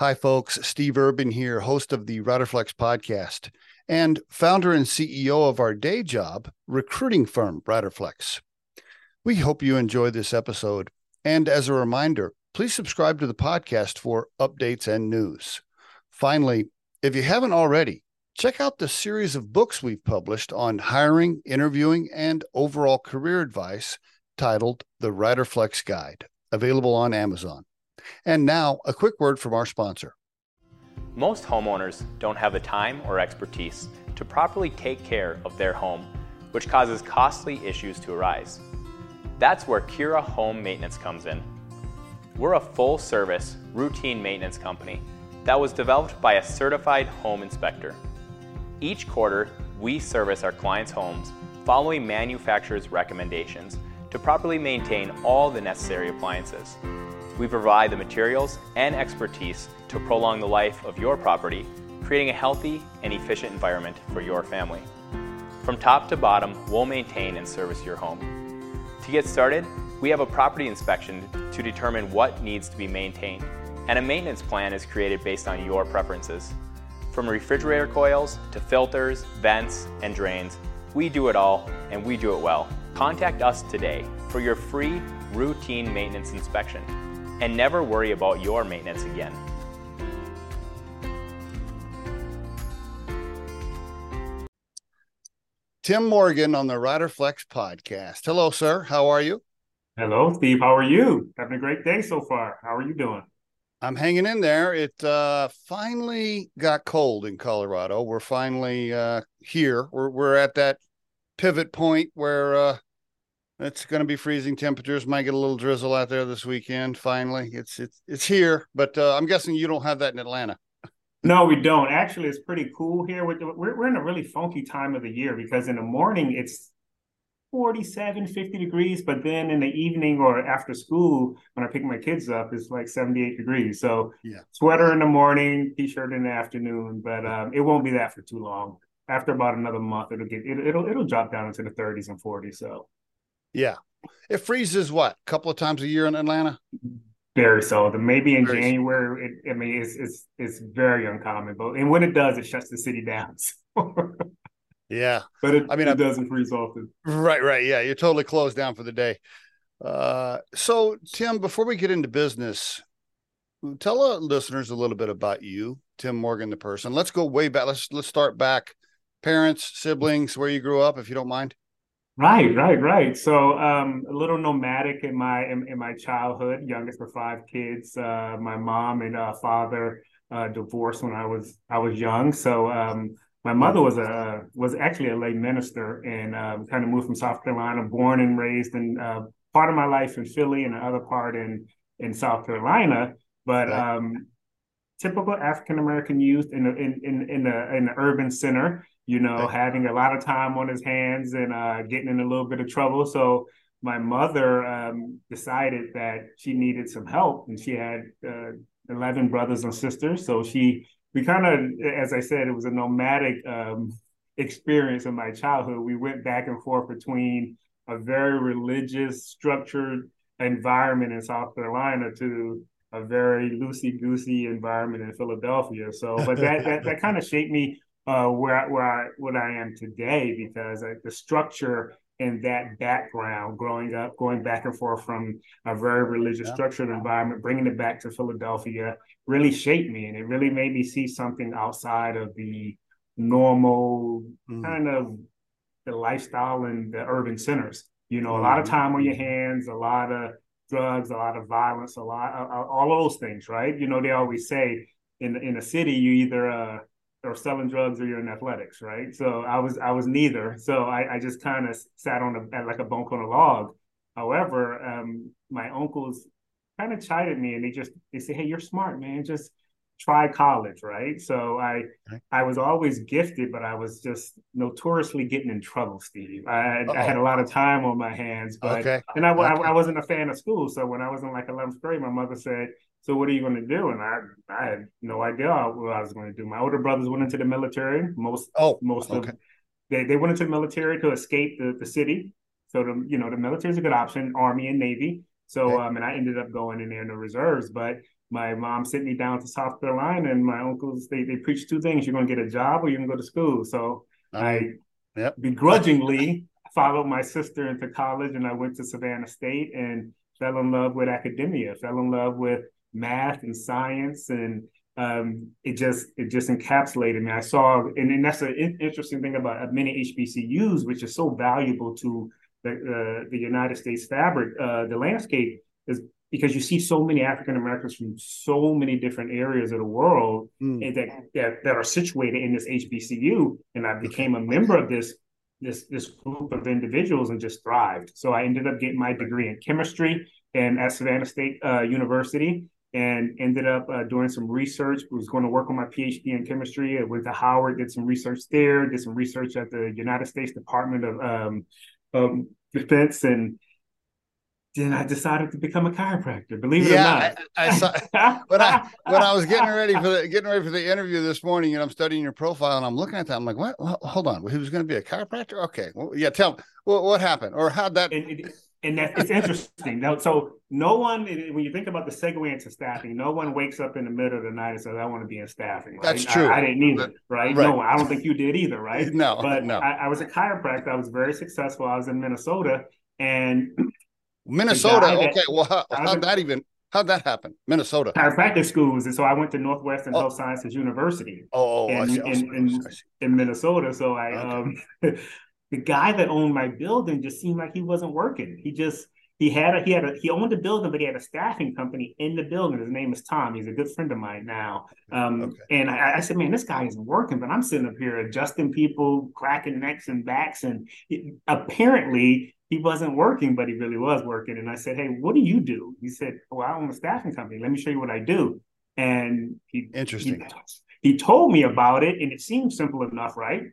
Hi, folks. Steve Urban here, host of the Riderflex podcast and founder and CEO of our day job recruiting firm, Riderflex. We hope you enjoy this episode. And as a reminder, please subscribe to the podcast for updates and news. Finally, if you haven't already, check out the series of books we've published on hiring, interviewing, and overall career advice titled The Riderflex Guide, available on Amazon. And now, a quick word from our sponsor. Most homeowners don't have the time or expertise to properly take care of their home, which causes costly issues to arise. That's where Cura Home Maintenance comes in. We're a full service, routine maintenance company that was developed by a certified home inspector. Each quarter, we service our clients' homes following manufacturer's recommendations to properly maintain all the necessary appliances. We provide the materials and expertise to prolong the life of your property, creating a healthy and efficient environment for your family. From top to bottom, we'll maintain and service your home. To get started, we have a property inspection to determine what needs to be maintained, and a maintenance plan is created based on your preferences. From refrigerator coils to filters, vents, and drains, we do it all and we do it well. Contact us today for your free routine maintenance inspection and never worry about your maintenance again. Tem Morgan on the Riderflex podcast. Hello, sir. How are you? Hello, Steve. How are you? Having a great day so far. How are you doing? I'm hanging in there. It uh, finally got cold in Colorado. We're finally uh, here. We're we're at that pivot point where uh, it's going to be freezing temperatures. Might get a little drizzle out there this weekend. Finally, it's it's it's here. But uh, I'm guessing you don't have that in Atlanta. No, we don't. Actually, it's pretty cool here. We're, we're in a really funky time of the year because in the morning it's 47, 50 degrees, but then in the evening or after school, when I pick my kids up, it's like 78 degrees. So yeah. sweater in the morning, t-shirt in the afternoon, but um, it won't be that for too long. After about another month, it'll get it, it'll it'll drop down into the 30s and 40s. So yeah, it freezes what a couple of times a year in Atlanta. Very seldom. Maybe in very January. It, I mean, it's it's it's very uncommon. But and when it does, it shuts the city down. yeah, but it, I mean, it I, doesn't freeze often. Right, right. Yeah, you're totally closed down for the day. Uh, so Tem, before we get into business, tell our listeners a little bit about you, Tem Morgan, the person. Let's go way back. Let's let's start back. Parents, siblings, where you grew up, if you don't mind. Right, right, right. So um, a little nomadic in my in, in, my childhood. Youngest of five kids. Uh, my mom and uh, father uh, divorced when I was I was young. So um, my mother was a was actually a lay minister and um, kind of moved from South Carolina, born and raised in uh, part of my life in Philly and the other part in in South Carolina. But um, typical African American youth in, in in in the in the urban center you know, having a lot of time on his hands and uh, getting in a little bit of trouble. So my mother um, decided that she needed some help, and she had uh, eleven brothers and sisters. So she, we kind of, as I said, it was a nomadic um, experience in my childhood. We went back and forth between a very religious, structured environment in South Carolina to a very loosey goosey environment in Philadelphia. So, but that that, that kind of shaped me uh, where where I what I am today because uh, the structure and that background growing up, going back and forth from a very religious yeah. structured environment, bringing it back to Philadelphia really shaped me and it really made me see something outside of the normal mm. kind of the lifestyle in the urban centers. You know, mm. a lot of mm-hmm. time on your hands, a lot of drugs, a lot of violence, a lot, all of those things, right? You know, they always say in in a city, you either uh, or selling drugs or you're in athletics, right? So I was I was neither. So I, I just kind of sat on a at like a bunk on a log. However, um, my uncles kind of chided me and they just they say, Hey, you're smart, man. Just try college, right? So I I was always gifted, but I was just notoriously getting in trouble, Steve. I, I had a lot of time on my hands, but okay. and I, okay. I, I wasn't a fan of school. So when I was in like 11th grade, my mother said, so what are you going to do? And I, I had no idea what I was going to do. My older brothers went into the military. Most, oh, most okay. of they, they went into the military to escape the, the city. So the you know the military is a good option, Army and Navy. So okay. um, and I ended up going in there in the reserves. But my mom sent me down to South Carolina, and my uncles they they preach two things: you're going to get a job or you're going to go to school. So I yep. begrudgingly followed my sister into college, and I went to Savannah State and fell in love with academia, fell in love with math and science, and um, it just it just encapsulated me. I saw, and, and that's an interesting thing about many HBCUs, which is so valuable to the uh, the United States fabric, uh, the landscape is because you see so many African Americans from so many different areas of the world mm. that, that that are situated in this HBCU, and I became a member of this this this group of individuals and just thrived. So I ended up getting my degree in chemistry and at Savannah State uh, University, and ended up uh, doing some research. Was going to work on my PhD in chemistry. I went to Howard, did some research there, did some research at the United States Department of um, um, Defense, and then I decided to become a chiropractor. Believe it yeah, or not, I, I saw when I when I was getting ready for the getting ready for the interview this morning, and I'm studying your profile, and I'm looking at that. I'm like, what? Hold on, he was going to be a chiropractor. Okay, well, yeah. Tell me what, what happened, or how that. And, it, and that it's interesting. Now, so no one, when you think about the segue into staffing, no one wakes up in the middle of the night and says, "I want to be in staffing." Right? That's true. I, I didn't either, right? right? No, I don't think you did either, right? No, but no. I, I was a chiropractor. I was very successful. I was in Minnesota, and Minnesota. Okay, well, how, how'd that even? How'd that happen? Minnesota. Chiropractic schools, and so I went to Northwestern oh. Health Sciences University. Oh, oh in, in, in, in, Minnesota. So I, okay. um, the guy that owned my building just seemed like he wasn't working. He just he had a he had a he owned a building, but he had a staffing company in the building. His name is Tom. He's a good friend of mine now. Um, okay. and I, I, said, man, this guy isn't working, but I'm sitting up here adjusting people, cracking necks and backs, and it, apparently he wasn't working, but he really was working. And I said, Hey, what do you do? He said, Well, I own a staffing company. Let me show you what I do. And he interesting. He, he told me about it, and it seemed simple enough, right?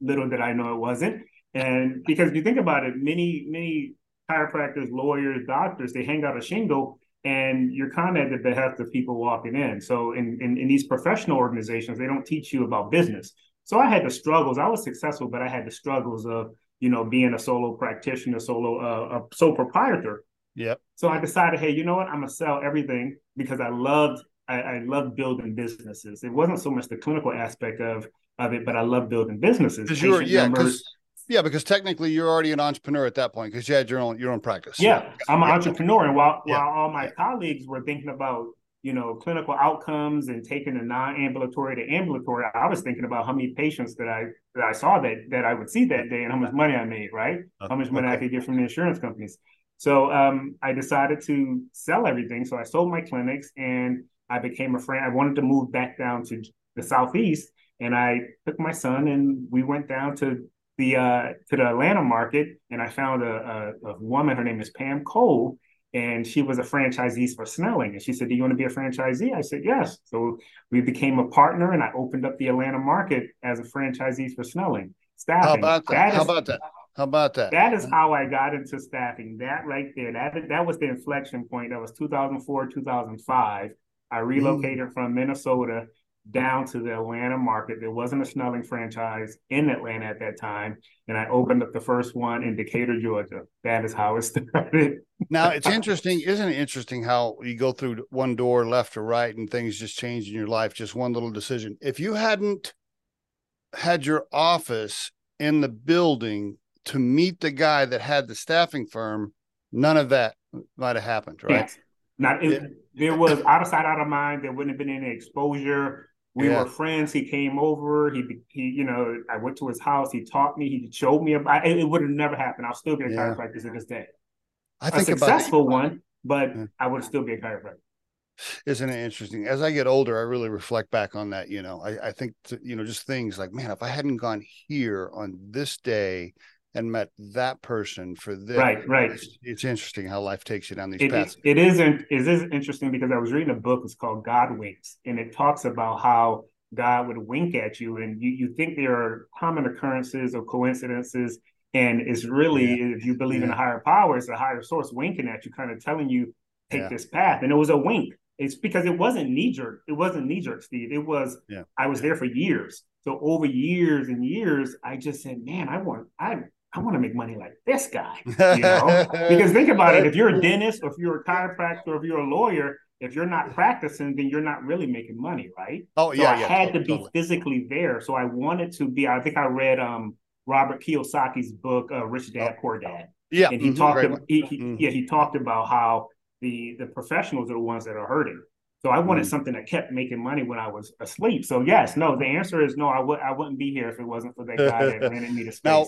Little did I know it wasn't. And because if you think about it, many, many chiropractors, lawyers, doctors, they hang out a shingle and you're kind of at the behest of people walking in. So in, in, in these professional organizations, they don't teach you about business. So I had the struggles. I was successful, but I had the struggles of you know, being a solo practitioner, solo uh, a sole proprietor. Yep. So I decided, hey, you know what? I'm gonna sell everything because I loved I, I loved building businesses. It wasn't so much the clinical aspect of of it, but I love building businesses. Because you're yeah, because yeah, because technically you're already an entrepreneur at that point because you had your own your own practice. Yeah, I'm an entrepreneur, and while yeah. while all my colleagues were thinking about you know, clinical outcomes and taking a non-ambulatory to ambulatory, I was thinking about how many patients that I that I saw that that I would see that day and how much money I made, right? How much money okay. I could get from the insurance companies. So um, I decided to sell everything. So I sold my clinics and I became a friend. I wanted to move back down to the southeast, and I took my son and we went down to the uh, to the Atlanta market, and I found a, a, a woman. Her name is Pam Cole and she was a franchisee for Snelling. And she said, Do you want to be a franchisee? I said, Yes. So we became a partner, and I opened up the Atlanta market as a franchisee for Snelling. Staffing. How about that? that is, how about that? How about that? That is how I got into staffing. That right there, that that was the inflection point. That was 2004, 2005. I relocated mm. from Minnesota down to the Atlanta market. There wasn't a Snelling franchise in Atlanta at that time. And I opened up the first one in Decatur, Georgia. That is how it started. now it's interesting, isn't it interesting how you go through one door left or right and things just change in your life, just one little decision. If you hadn't had your office in the building to meet the guy that had the staffing firm, none of that might have happened, right? Yes. Not it, there was out of sight, out of mind. There wouldn't have been any exposure we yeah. were friends. He came over. He, he, you know, I went to his house. He taught me. He showed me about. It, it would have never happened. I'll still be a yeah. chiropractor to this day. I think a successful about, one, but yeah. I would still be a chiropractor. Isn't it interesting? As I get older, I really reflect back on that. You know, I, I think to, you know just things like, man, if I hadn't gone here on this day and met that person for this. Right, right. It's, it's interesting how life takes you down these it, paths. It isn't. It is interesting because I was reading a book. It's called God Winks, and it talks about how God would wink at you, and you you think there are common occurrences or coincidences, and it's really yeah. if you believe yeah. in a higher power, it's a higher source winking at you, kind of telling you take yeah. this path, and it was a wink. It's because it wasn't knee jerk. It wasn't knee jerk, Steve. It was. Yeah. I was there for years. So over years and years, I just said, man, I want I I want to make money like this guy. You know? because think about it, if you're a dentist or if you're a chiropractor or if you're a lawyer, if you're not practicing, then you're not really making money, right? Oh so yeah, I yeah, had totally, to be totally. physically there. So I wanted to be. I think I read um Robert Kiyosaki's book, uh, Rich Dad Poor Dad, Yeah, and he mhm, talked. About, one. he, he, Mhm. Yeah, he talked about how the the professionals are the ones that are hurting. So I wanted Mm. something that kept making money when I was asleep. So yes, no, the answer is no. I would I wouldn't be here if it wasn't for that guy that ran me to space. Now-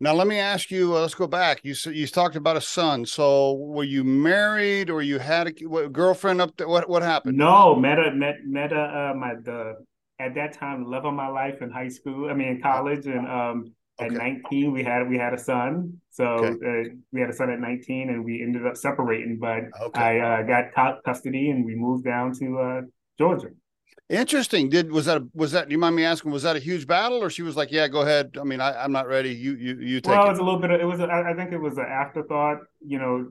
Now let me ask you. Uh, let's go back. You you talked about a son. So were you married or you had a what, girlfriend up there? What what happened? No, met a met met a uh, my the at that time love of my life in high school. I mean in college, and um at Okay. 19 we had we had a son. So uh, we had a son at 19, and we ended up separating. But Okay. I uh, got cu- custody, and we moved down to uh, Georgia. Interesting. Did was that was that? Do you mind me asking? Was that a huge battle, or she was like, "Yeah, go ahead." I mean, I, I'm not ready. You you you take Well, it it. was a little bit. Of, it was. A, I think it was an afterthought. You know,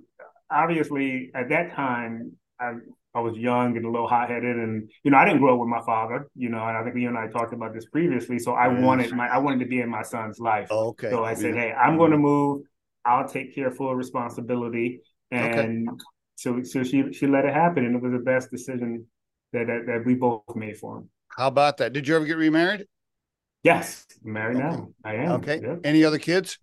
obviously at that time I I was young and a little hot headed, and you know I didn't grow up with my father. You know, and I think you and I talked about this previously. So I wanted my I wanted to be in my son's life. okay. So I said, Yeah. hey, I'm going to mm-hmm. move. I'll take care of full responsibility, Okay. and so so she she let it happen, and it was the best decision that that, that we both made for him. How about that? Did you ever get remarried? Yes, I'm married Okay. now. I am. Okay. Yep. Any other kids?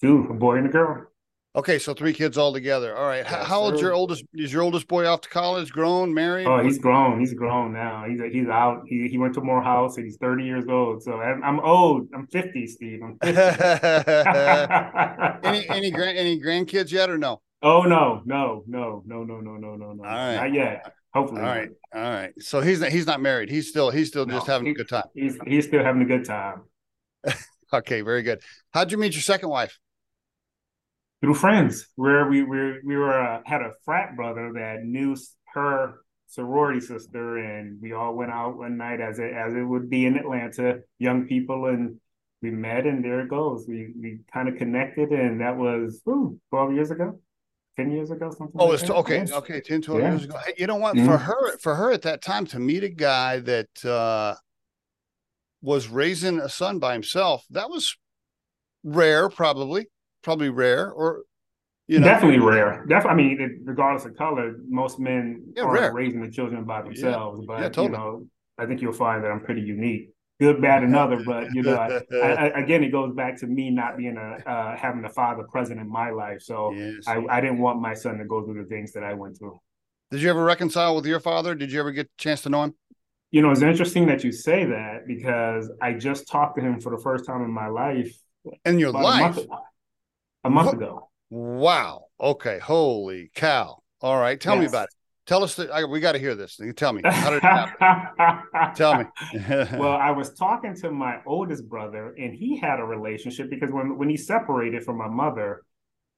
Two, a boy and a girl. Okay, so three kids all together. All right. Yes, how old's sir. your oldest? Is your oldest boy off to college? Grown? Married? Oh, he's grown. He's grown now. He's he's out. He he went to Morehouse and he's 30 years old. So I'm, I'm old. I'm 50, Steve. I'm 50. any any grand any grandkids yet or no? oh no, no, no, no, no, no, no, no, no. All right. Not yet. Hopefully. All right, all right. So he's not he's not married. He's still he's still just having he- a good time. He's he's still having a good time. Okay, very good. How'd you meet your second wife? Through friends, where we we we were uh, had a frat brother that knew her sorority sister, and we all went out one night as it as it would be in Atlanta, young people, and we met, and there it goes. We we kind of connected, and that was ooh, 12 years ago, 10 years ago, something. Oh, like it's that. okay, Yes. okay, 10, 12 Yeah. years ago. You know what? Mhm. For her, for her at that time to meet a guy that uh was raising a son by himself, that was rare, probably, probably rare, or you know, Definitely rare. Definitely, I mean, regardless of color, most men Yeah, aren't rare. raising the children by themselves. But Yeah, totally. you know, I think you'll find that I'm pretty unique. Good, bad, another. But you know, I, I, again, it goes back to me not being a uh, having a father present in my life. So Yes. I, I didn't want my son to go through the things that I went through. Did you ever reconcile with your father? Did you ever get a chance to know him? You know, it's interesting that you say that because I just talked to him for the first time in my life In your life? a month, a month ago. Wow. Okay. Holy cow. All right. Tell me about it. Tell us that I, we got to hear this. You Tell me. How did it happen? Tell me. well, I was talking to my oldest brother, and he had a relationship because when when he separated from my mother,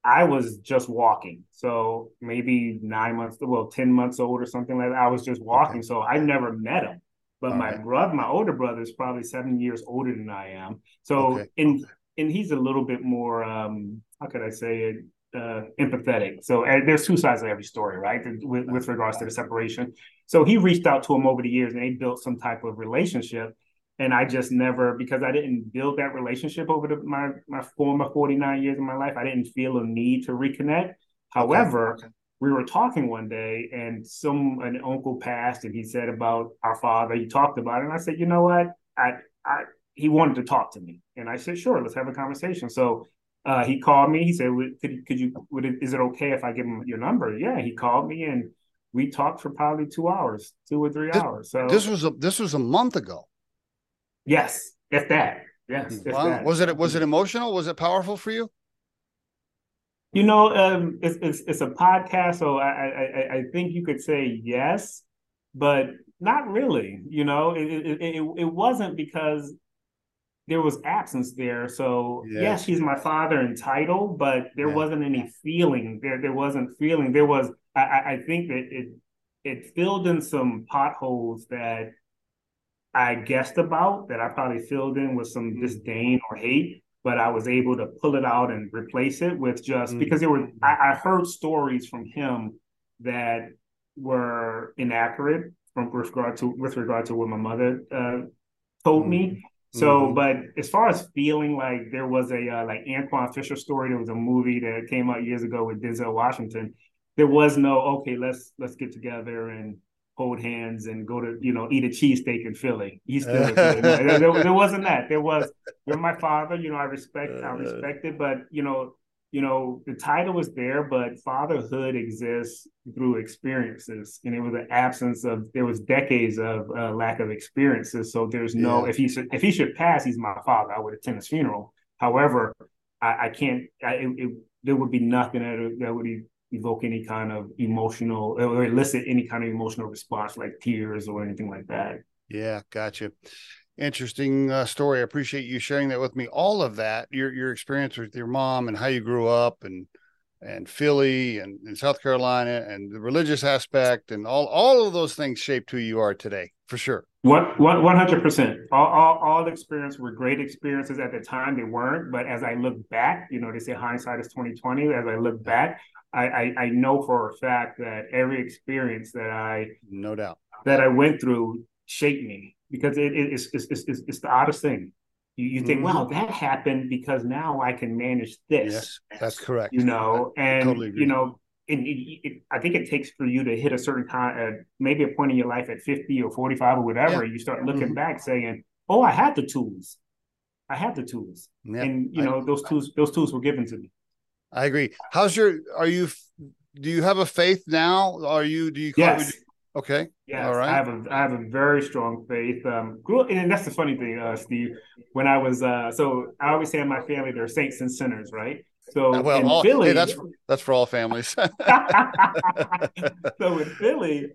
I was just walking. So maybe nine months, well, ten months old or something like that. I was just walking, so I never met him. But All my right. brother, my older brother, is probably seven years older than I am. So Okay. and and he's a little bit more um, how could I say it? Uh, empathetic. So uh, there's two sides of every story, right? With, with regards to the separation. So he reached out to him over the years and they built some type of relationship. And I just never, because I didn't build that relationship over the, my my former 49 years of my life, I didn't feel a need to reconnect. However, Okay. we were talking one day and some an uncle passed and he said about our father. He talked about it. And I said, you know what? I I he wanted to talk to me. And I said, sure, let's have a conversation. So uh, he called me. He said, "Would- "Could could you? Would it, is it okay if I give him your number?" Yeah, he called me, and we talked for probably two hours, two or three This- hours. So This was a this was a month ago. yes, if that, yes, if Wow. that. Was it was it emotional? Was it powerful for you? You know, um, it's, it's it's a podcast, so I, I I- I think you could say yes, but not really. You know, it it it, it wasn't because there was absence there. So Yes. yes, he's my father in title, but there Yeah. wasn't any feeling. There there wasn't feeling. There was. I I think that it it filled in some potholes that I guessed about that I probably filled in with some mm-hmm. disdain or hate, but I was able to pull it out and replace it with just mm-hmm. because there were I, I heard stories from him that were inaccurate from with regard to with regard to what my mother uh, told me. Mm-hmm. So, Mhm. but as far as feeling like there was a uh, like Antwone Fisher story, there was a movie that came out years ago with Denzel Washington. there was no okay, let's let's get together and hold hands and go to you know eat a cheesesteak in Philly. He's still there, there, there, wasn't that. There was you're my father. You know I respect I uh. respect it, but you know you know the title was there, but fatherhood exists through experiences, and it was an absence of there was decades of uh, lack of experiences. So there's no yeah. if he should if he should pass, he's my father. I would attend his funeral. However, I, I can't. I, it, it, there would be nothing that, that would evoke any kind of emotional or elicit any kind of emotional response like tears or anything like that. Yeah, gotcha. Interesting uh, story. I appreciate you sharing that with me. All of that, your your experience with your mom and how you grew up and and Philly and, and South Carolina and the religious aspect and all all of those things shaped who you are today for sure. One one hundred percent. All all all the experiences were great experiences at the time. They weren't, but as I look back, you know, they say hindsight is twenty twenty. As I look back, I, I, I know for a fact that every experience that I no doubt that I went through shaped me because it, it it's, it's, it's, it's the oddest thing. You, you think, mm-hmm. wow, that happened because now I can manage this. Yes, that's correct. You know, and totally you know, it, it, I think it takes for you to hit a certain time, uh, maybe a point in your life at 50 or 45 or whatever, yeah. you start looking mm-hmm. back saying, oh, I had the tools. I had the tools. Yeah. And, you know, I, those tools, those tools were given to me. I agree. How's your? Are you? Do you have a faith now? Are you? Do you? Yes. Okay. Yeah. All right. I have a I have a very strong faith. Um, and that's the funny thing, uh, Steve. When I was uh, so I always say in my family they're saints and sinners, right? So well, in all, Philly, hey, that's that's for all families. so in Philly,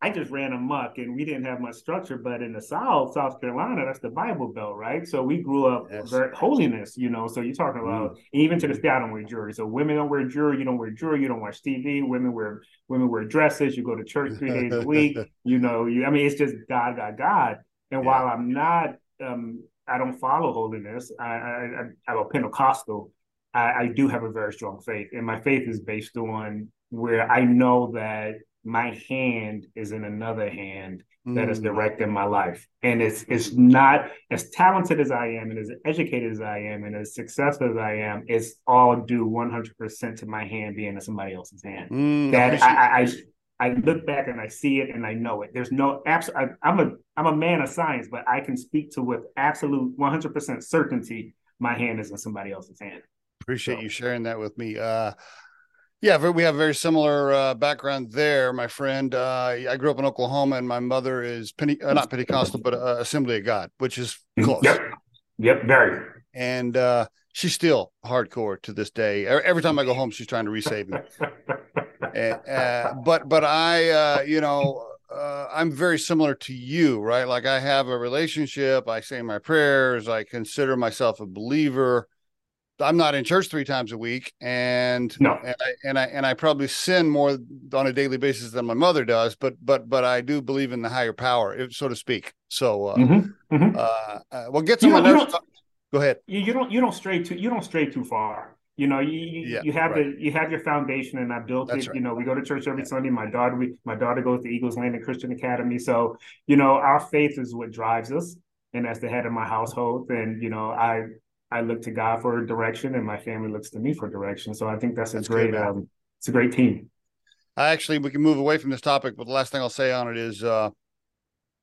I just ran amok and we didn't have much structure. But in the South, South Carolina, that's the Bible Belt, right? So we grew up yes. very holiness, you know. So you're talking about mm. even to the day I don't wear jewelry. So women don't wear jewelry, you don't wear jewelry, you don't watch TV. Women wear women wear dresses. You go to church three days a week. You know, you. I mean, it's just God, God, God. And yeah. while I'm not, um, I don't follow holiness. I, I, I'm a Pentecostal. I, I do have a very strong faith, and my faith is based on where I know that my hand is in another hand that is mm. directing my life. And it's it's not as talented as I am and as educated as I am and as successful as I am, it's all due 100% to my hand being in somebody else's hand. Mm, that I, I, I look back and I see it and I know it. There's no absolute. I'm a I'm a man of science, but I can speak to with absolute 100% certainty my hand is in somebody else's hand. Appreciate so. you sharing that with me. Uh, yeah, we have a very similar uh, background there, my friend. Uh, I grew up in Oklahoma, and my mother is Pente- uh, not Pentecostal, but uh, Assembly of God, which is mm-hmm. close. Yep, yep, very. And uh, she's still hardcore to this day. Every time I go home, she's trying to resave me. and, uh, but but I, you know, I'm very similar to you, right? Like I have a relationship. I say my prayers. I consider myself a believer. I'm not in church three times a week, and no. and I and I and I probably sin more on a daily basis than my mother does. But but but I do believe in the higher power, so to speak. So, uh, mm-hmm. Mm-hmm. Uh, uh, well, get some. Go ahead. You, you don't you don't stray too you don't stray too far. You know, you you, yeah, you have right. the you have your foundation, and I built That's it. Right. You know, we go to church every yeah. Sunday. My daughter, we, my daughter goes to Eagles Landing Christian Academy. So, you know, our faith is what drives us, and as the head of my household, and you know, I I look to God for direction, and my family looks to me for direction. So I think that's a that's great, good, um, it's a great team. I actually we can move away from this topic, but the last thing I'll say on it is, uh,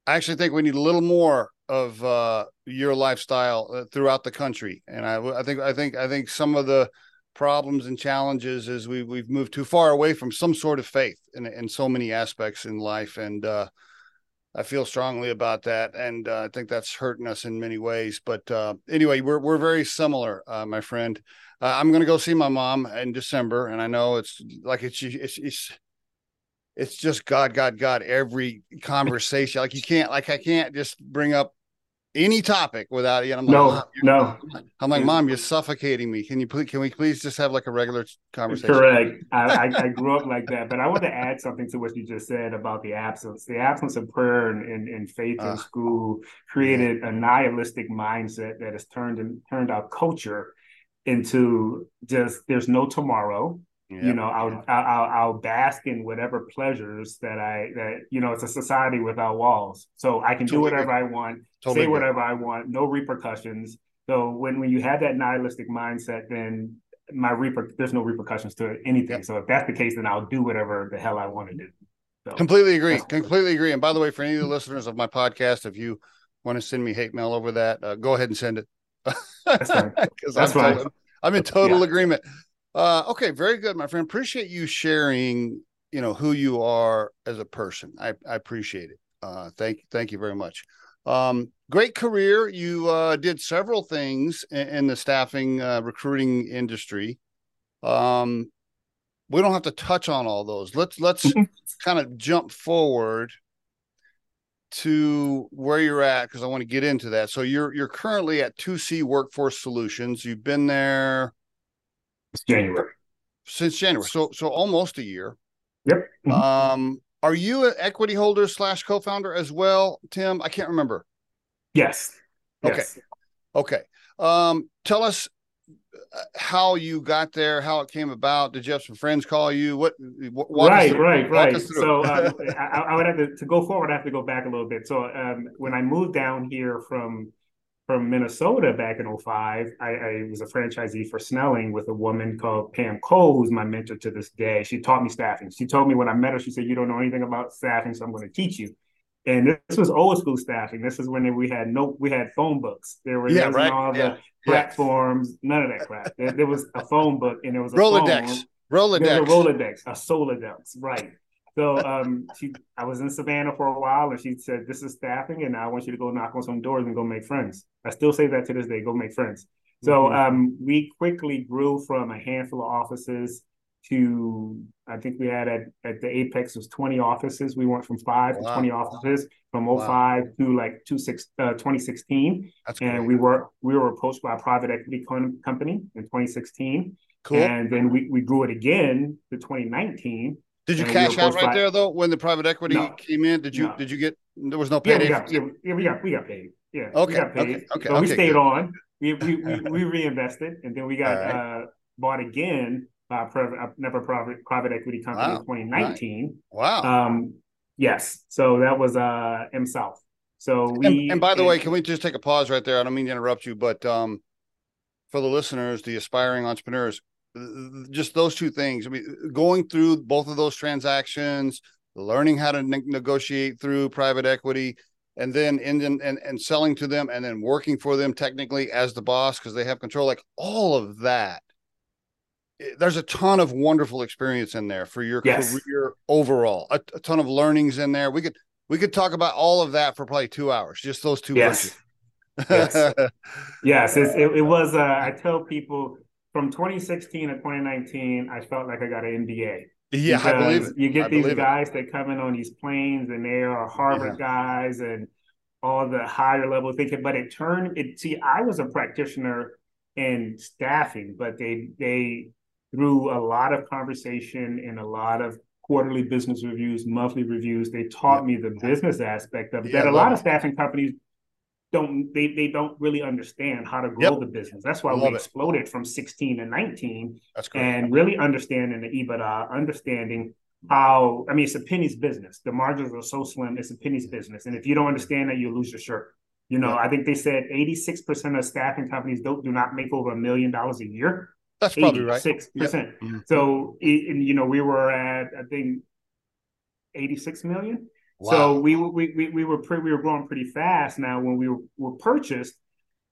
I actually think we need a little more of uh, your lifestyle uh, throughout the country, and I, I think I think I think some of the problems and challenges is we we've moved too far away from some sort of faith in in so many aspects in life, and uh, I feel strongly about that, and uh, I think that's hurting us in many ways. But uh, anyway, we're we're very similar, uh, my friend. Uh, I'm going to go see my mom in December, and I know it's like it's it's it's it's just God, God, God. Every conversation, like you can't, like I can't just bring up any topic without you I'm no, like, no. I'm like, mom, you're suffocating me. Can you please, can we please just have like a regular conversation? Correct. I, I, I, grew up like that, but I want to add something to what you just said about the absence. The absence of prayer and, and, and faith uh, in school created a nihilistic mindset that has turned and turned our culture into just there's no tomorrow. You know, I'll, I'll I'll bask in whatever pleasures that I that you know it's a society without walls, so I can do whatever. I want, totally say whatever. I want, no repercussions. So when when you have that nihilistic mindset, then my reper there's no repercussions to anything. Yep. So if that's the case, then I'll do whatever the hell I want to do. So, completely agree. Completely agree. And by the way, for any of the listeners of my podcast, if you want to send me hate mail over that, uh, go ahead and send it. That's I'm, total, I'm in total yeah. agreement. Uh, okay, very good, my friend. Appreciate you sharing. You know who you are as a person. I, I appreciate it. Uh, thank thank you very much. Um, great career. You uh, did several things in, in the staffing uh, recruiting industry. Um, we don't have to touch on all those. Let's let's kind of jump forward to where you're at because I want to get into that. So you're you're currently at 2C Workforce Solutions. You've been there since January. Since January. So so almost a year. Yep. Mm-hmm. Um are you an equity holder slash co-founder as well, Tem? I can't remember. Yes. Okay. Yes. Okay. Um tell us how you got there, how it came about. Did you have some friends call you? What? right, right, right. So um, I, I, would have to, to go forward. I have to go back a little bit. So um, when I moved down here from from Minnesota back in 05, I, I, was a franchisee for Snelling with a woman called Pam Cole, who's my mentor to this day. She taught me staffing. She told me when I met her, she said, "You don't know anything about staffing, so I'm going to teach you." And this was old school staffing. This is when we had no, we had phone books. There were yeah, right. all yeah. the platforms, yeah. none of that crap. There, there, was a phone book and it was a Rolodex. Phone. Rolodex. a Rolodex, a Solodex, right. So um, she, I was in Savannah for a while, and she said, "This is staffing, and I want you to go knock on some doors and go make friends." I still say that to this day: go make friends. So mm-hmm. um, we quickly grew from a handful of offices to I think we had at, at the apex was 20 offices. We went from five wow. to 20 offices from 05 wow. to like two six, uh, 2016. That's and we were we were approached by a private equity company in 2016. Cool. And then we, we grew it again to 2019. Did you cash out right by, there though when the private equity no, came in? Did you no. did you get there was no payday? Yeah, we got, yeah, yeah, we got we got paid. Yeah. Okay. We got paid. Okay. Okay. So okay we stayed good. on. We, we, we, we reinvested and then we got right. uh, bought again uh, private, never private private equity company wow. in 2019. Wow. Um, yes. So that was uh M South. So we and, and by the and, way, can we just take a pause right there? I don't mean to interrupt you, but um, for the listeners, the aspiring entrepreneurs, just those two things. I mean, going through both of those transactions, learning how to ne- negotiate through private equity, and then in, and and selling to them, and then working for them technically as the boss because they have control. Like all of that there's a ton of wonderful experience in there for your yes. career overall. A, a, ton of learnings in there. We could we could talk about all of that for probably two hours. Just those two. Yes. yes. yes. It, it, was. Uh, I tell people from 2016 to 2019, I felt like I got an MBA. Yeah, I believe it. You get I these guys it. that come in on these planes, and they are Harvard yeah. guys and all the higher level thinking. But it turned it. See, I was a practitioner in staffing, but they they through a lot of conversation and a lot of quarterly business reviews, monthly reviews. They taught me the business aspect of it yeah, that a lot it. of staffing companies don't they they don't really understand how to grow yep. the business. That's why we exploded it. from 16 to 19 and really understanding the EBITDA, understanding how I mean it's a penny's business. The margins are so slim, it's a penny's business. And if you don't understand that, you lose your shirt. You know, I think they said 86% of staffing companies don't do not make over a million dollars a year. That's probably right. Six percent. So, and, you know, we were at I think eighty six million. Wow. So we, we we we were pretty, we were growing pretty fast. Now, when we were, were purchased,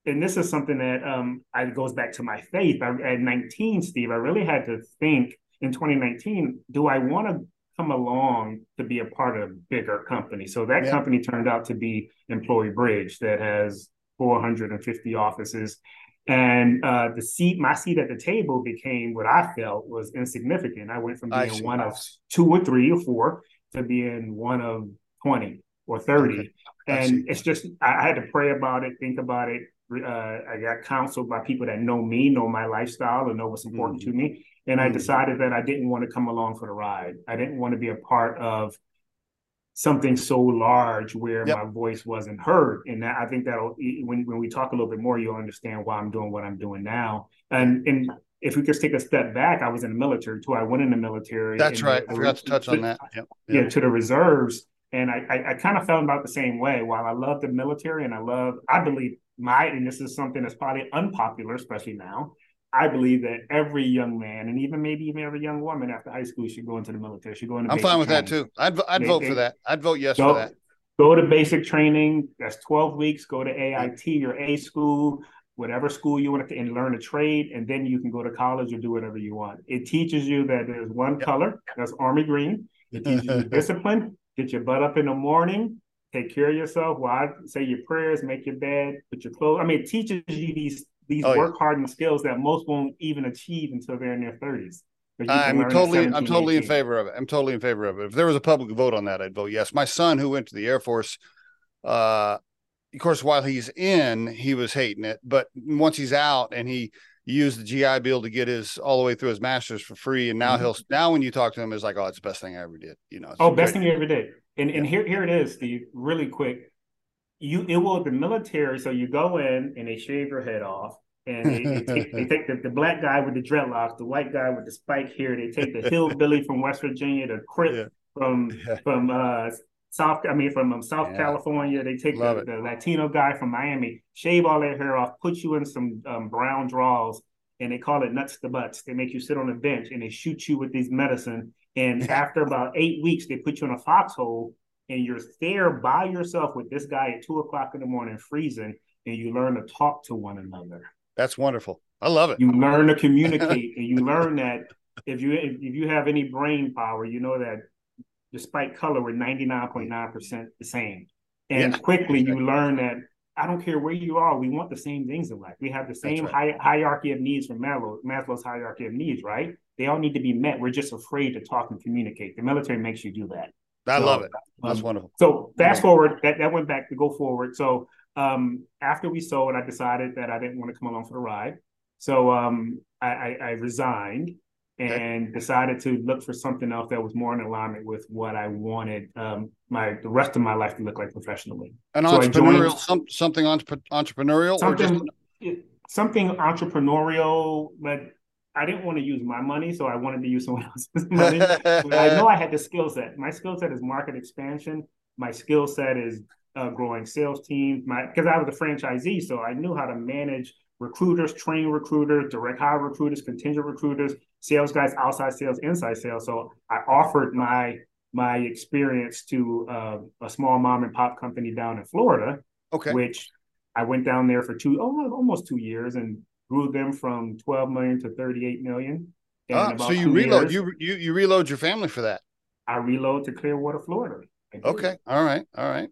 and this is something that um I, goes back to my faith. I, at nineteen, Steve, I really had to think in 2019, do I want to come along to be a part of a bigger company? So that yeah. company turned out to be EmployBridge that has 450 offices and uh, the seat, my seat at the table became what I felt was insignificant. I went from being one of two or three or four to being one of 20 or 30. Okay. And it's just, I had to pray about it, think about it. Uh, I got counseled by people that know me, know my lifestyle, and know what's important mm-hmm. to me. And mm-hmm. I decided that I didn't want to come along for the ride. I didn't want to be a part of something so large where yep. my voice wasn't heard. And that, I think that'll when when we talk a little bit more, you'll understand why I'm doing what I'm doing now. And and if we just take a step back, I was in the military too. I went in the military. That's right. I forgot to touch on that. Yep. Yep. Yeah, to the reserves. And I, I, I kind of felt about the same way. While I love the military and I love, I believe my, and this is something that's probably unpopular, especially now. I believe that every young man and even maybe even every young woman after high school should go into the military. Should go into. I'm fine with training. that too. I'd I'd they, vote they, for that. I'd vote yes go, for that. Go to basic training. That's 12 weeks. Go to AIT or A school, whatever school you want to, and learn a trade, and then you can go to college or do whatever you want. It teaches you that there's one yep. color. That's army green. It teaches you discipline. Get your butt up in the morning. Take care of yourself. While say your prayers, make your bed, put your clothes. I mean, it teaches you these these oh, work yeah. hardened skills that most won't even achieve until they're in their thirties. I'm totally, I'm totally 18. in favor of it. I'm totally in favor of it. If there was a public vote on that, I'd vote yes. My son, who went to the Air Force, uh, of course, while he's in, he was hating it, but once he's out and he used the GI Bill to get his all the way through his master's for free, and now mm-hmm. he'll now when you talk to him, it's like, oh, it's the best thing I ever did. You know? Oh, best thing you ever did. And and here here it is, Steve. Really quick, you it will the military. So you go in and they shave your head off and they, they take, they take the, the, black guy with the dreadlocks, the white guy with the spike here. They take the hillbilly from West Virginia, the crip yeah. from yeah. from uh, South. I mean, from um, South yeah. California. They take the, the, Latino guy from Miami, shave all their hair off, put you in some um, brown draws, and they call it nuts to butts. They make you sit on a bench and they shoot you with these medicine. And after about eight weeks, they put you in a foxhole, and you're there by yourself with this guy at two o'clock in the morning, freezing, and you learn to talk to one another. That's wonderful. I love it. You learn to communicate, and you learn that if you if, if you have any brain power, you know that despite color, we're ninety nine point nine percent the same. And yeah. quickly, you learn that I don't care where you are, we want the same things in life. We have the same right. hi- hierarchy of needs from Maslow, Maslow's hierarchy of needs, right? They all need to be met. We're just afraid to talk and communicate. The military makes you do that. I so, love it. That's um, wonderful. So fast forward, that, that went back to go forward. So um, after we sold, I decided that I didn't want to come along for the ride. So um, I, I, I, resigned and decided to look for something else that was more in alignment with what I wanted um, my the rest of my life to look like professionally. An so entrepreneurial, joined, some, something entrepreneurial, something, just... something entrepreneurial, but I didn't want to use my money, so I wanted to use someone else's money. I know I had the skill set. My skill set is market expansion. My skill set is uh, growing sales teams. My because I was a franchisee, so I knew how to manage recruiters, train recruiters, direct hire recruiters, contingent recruiters, sales guys, outside sales, inside sales. So I offered my my experience to uh, a small mom and pop company down in Florida. Okay. Which I went down there for two oh, almost two years and grew them from 12 million to 38 million. Oh, so you reload years, you you you reload your family for that. I reload to Clearwater, Florida. Okay. All right. All right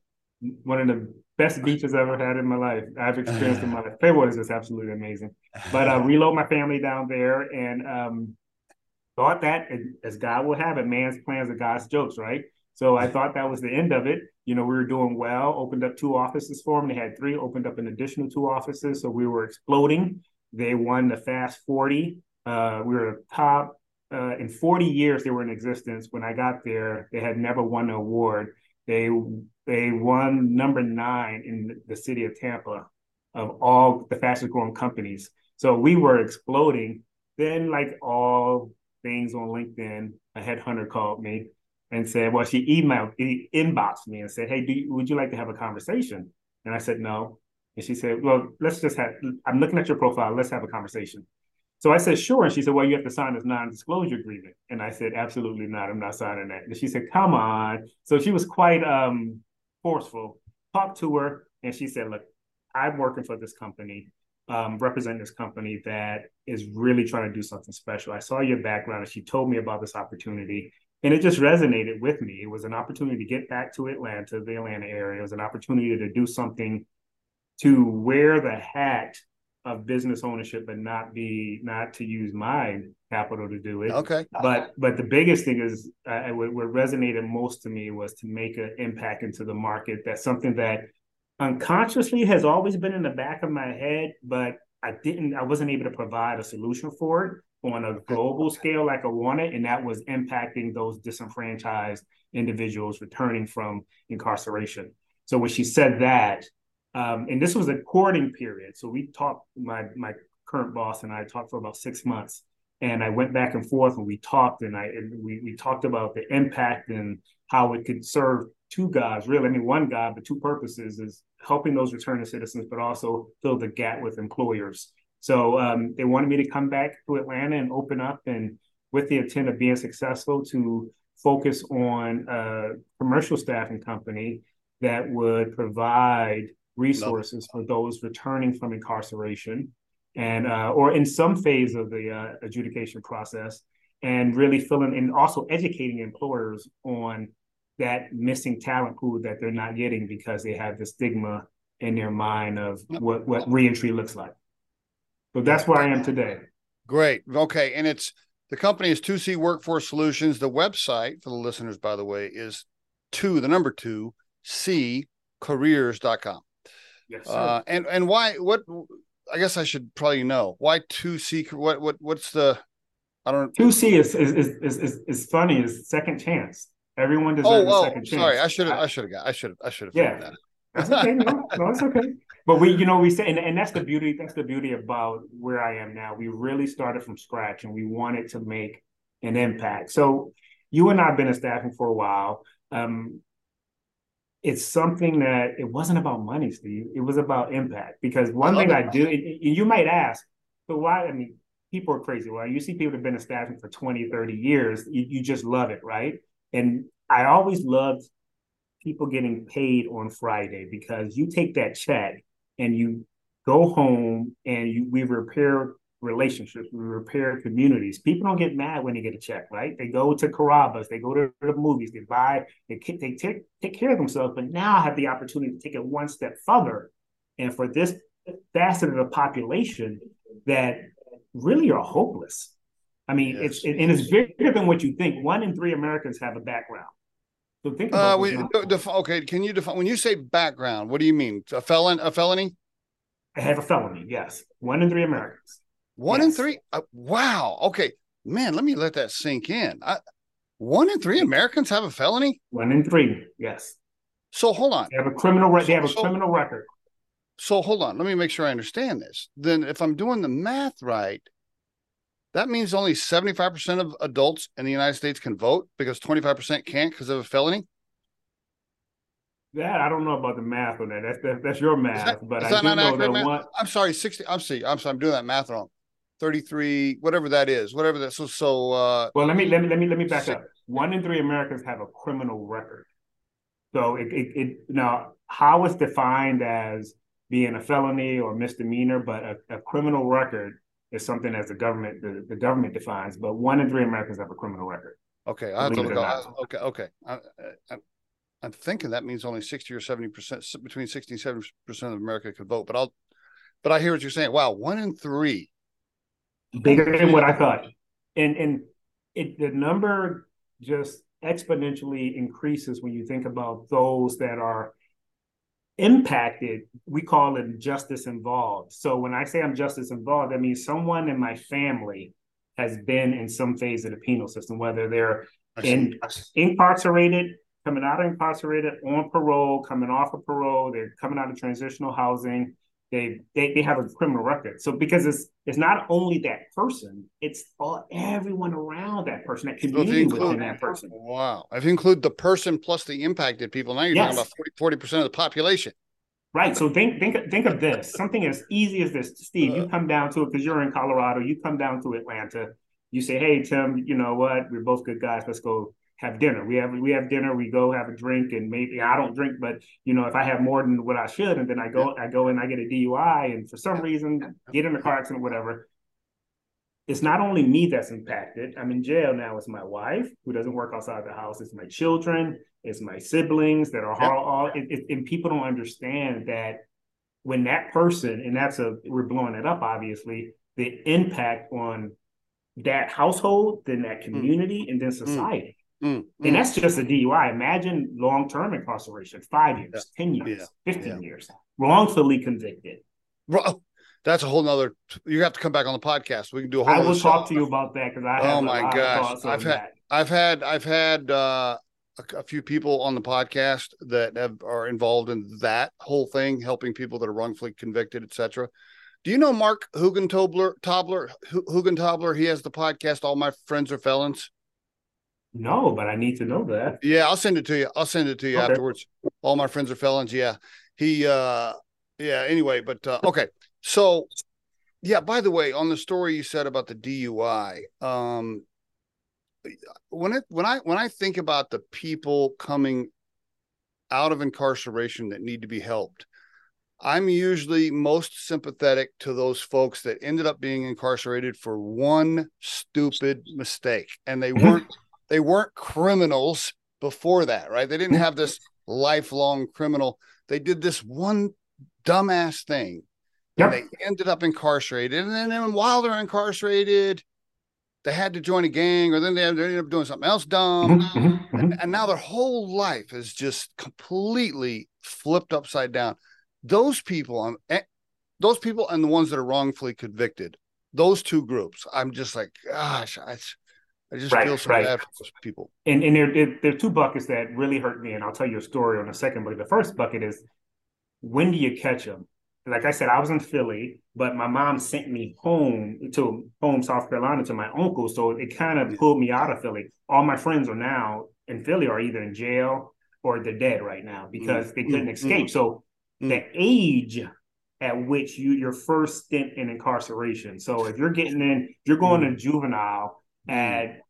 one of the best beaches I've ever had in my life. I've experienced in my life. Clearwater is just absolutely amazing. But I uh, reload my family down there and um, thought that, as God will have it, man's plans are God's jokes, right? So I thought that was the end of it. You know, we were doing well, opened up two offices for them. They had three, opened up an additional two offices. So we were exploding. They won the Fast 40. Uh, we were top uh, in 40 years they were in existence. When I got there, they had never won an award. They they won number nine in the city of Tampa of all the fastest growing companies. So we were exploding. Then, like all things on LinkedIn, a headhunter called me and said, "Well, she emailed, inboxed me and said, "Hey, you, would you like to have a conversation?" And I said, "No." And she said, "Well, let's just have. I'm looking at your profile. Let's have a conversation." So I said, sure. And she said, well, you have to sign this non-disclosure agreement. And I said, absolutely not. I'm not signing that. And she said, come on. So she was quite um, forceful. Talked to her and she said, look, I'm working for this company, um, representing this company that is really trying to do something special. I saw your background and she told me about this opportunity. And it just resonated with me. It was an opportunity to get back to Atlanta, the Atlanta area. It was an opportunity to do something to wear the hat of business ownership and not be not to use my capital to do it. Okay. But but the biggest thing is uh, what, what resonated most to me was to make an impact into the market. That's something that unconsciously has always been in the back of my head, but I didn't. I wasn't able to provide a solution for it on a global scale like I wanted, and that was impacting those disenfranchised individuals returning from incarceration. So when she said that, um, and this was a courting period. So we talked, my my current boss and I talked for about six months. And I went back and forth and we talked and I and we, we talked about the impact and how it could serve two gods, really. I mean, one God, but two purposes is helping those returning citizens, but also fill the gap with employers. So um, they wanted me to come back to Atlanta and open up, and with the intent of being successful, to focus on a commercial staffing company that would provide resources for those returning from incarceration and uh, or in some phase of the uh, adjudication process and really filling and also educating employers on that missing talent pool that they're not getting because they have the stigma in their mind of what what reentry looks like. So that's where I am today. Great. Okay, and it's the company is 2C Workforce Solutions. The website for the listeners, by the way, is two, the number two, C careers.com. Yes. Uh, and and why what I guess I should probably know why 2C what what what's the I don't 2C is is is is, is funny is second chance. Everyone deserves oh, a second chance. Sorry, I should have I should have got I should have I should have yeah. that. That's okay. No, no, it's okay. But we, you know, we say, and, and that's the beauty. That's the beauty about where I am now. We really started from scratch, and we wanted to make an impact. So, you and I have been in staffing for a while. Um, it's something that it wasn't about money, Steve. It was about impact. Because one I thing I do, you might ask, so why? I mean, people are crazy. Well, you see people that have been in staffing for 20, 30 years, you, you just love it, right? And I always loved people getting paid on Friday because you take that check and you go home and you we repair relationships, we repair communities. People don't get mad when they get a check, right? They go to Carrabba's, they go to the movies, they buy, they they take take care of themselves. But now I have the opportunity to take it one step further, and for this facet of the population that really are hopeless. I mean, yes. it's and it's bigger than what you think. One in three Americans have a background so think about uh, we, def- okay. Can you define when you say background? What do you mean? A felon? A felony? I have a felony. Yes, one in three Americans. One yes. in three. Uh, wow. Okay, man. Let me let that sink in. I, one in three Americans have a felony. One in three. Yes. So hold on. They have a criminal. Re- so, they have a so, criminal record. So hold on. Let me make sure I understand this. Then, if I'm doing the math right, that means only 75% of adults in the United States can vote because 25% can't because of a felony. That I don't know about the math on that. That's that, that's your math, that, but I do know that math? one. I'm sorry, 60. I'm see. I'm sorry, I'm doing that math wrong. 33, whatever that is, whatever that. So so. uh Well, let me let me let me let me back six, up. One in three Americans have a criminal record. So it, it, it now how it's defined as being a felony or misdemeanor, but a, a criminal record is something that the government the, the government defines. But one in three Americans have a criminal record. Okay, I have to look. Okay, okay. I, I, I'm thinking that means only sixty or seventy percent, between sixty and seventy percent of America could vote. But I'll, but I hear what you're saying. Wow, one in three, bigger than what I thought, and and it the number just exponentially increases when you think about those that are impacted, we call it justice involved. So when I say I'm justice involved, that means someone in my family has been in some phase of the penal system, whether they're in, incarcerated, coming out of incarcerated, on parole, coming off of parole, they're coming out of transitional housing, they, they they have a criminal record. So because it's it's not only that person, it's all everyone around that person, that community include, within that person. Wow. If you include the person plus the impacted people, now you're yes. talking about 40 percent of the population. Right. So think think think of this. Something as easy as this. Steve, uh, you come down to it because you're in Colorado, you come down to Atlanta, you say, Hey Tem, you know what? We're both good guys. Let's go have dinner. We have we have dinner. We go have a drink, and maybe I don't drink, but you know, if I have more than what I should, and then I go I go and I get a DUI, and for some reason get in a car accident, whatever. It's not only me that's impacted. I'm in jail now. It's my wife who doesn't work outside the house. It's my children. It's my siblings that are all. all it, it, and people don't understand that when that person, and that's a we're blowing it up, obviously, the impact on that household, then that hmm. community, mm. and then hmm. society. Mm, and mm. that's just a DUI. Imagine long term incarceration, five years, yeah. 10 years, yeah. 15 yeah. years, wrongfully convicted. Bro, that's a whole nother. You have to come back on the podcast. We can do a whole. I will talk to you about that because I. Oh my gosh, I've had, that. I've had, I've had uh, a, a, few people on the podcast that have, are involved in that whole thing, helping people that are wrongfully convicted, etc. Do you know Mark Hugentobler? Tobler, Hugentobler. He has the podcast. All my friends are felons. No, but I need to know that. Yeah, I'll send it to you. I'll send it to you okay. afterwards. All my friends are felons. Yeah. He uh yeah, anyway, but uh okay. So Yeah. By the way, on the story you said about the DUI, um, when it when I when I think about the people coming out of incarceration that need to be helped, I'm usually most sympathetic to those folks that ended up being incarcerated for one stupid mistake, and they weren't they weren't criminals before that, right? They didn't have this lifelong criminal. They did this one dumbass thing. Yep. And they ended up incarcerated. And then, and while they're incarcerated, they had to join a gang or then they ended up doing something else dumb. Mm-hmm, mm-hmm, and, mm-hmm. and now their whole life is just completely flipped upside down. Those people, um, eh, those people and the ones that are wrongfully convicted, those two groups, I'm just like, gosh, I, I just right, feel so right. bad for those people. And and there, there, there are two buckets that really hurt me, and I'll tell you a story on a second. But the first bucket is when do you catch them? Like I said, I was in Philly, but my mom sent me home to home South Carolina to my uncle, so it kind of pulled me out of Philly. All my friends are now in Philly are either in jail or they're dead right now because mm-hmm. they couldn't mm-hmm. escape. So mm-hmm. the age at which you your first stint in incarceration. So if you're getting in, you're going to juvenile at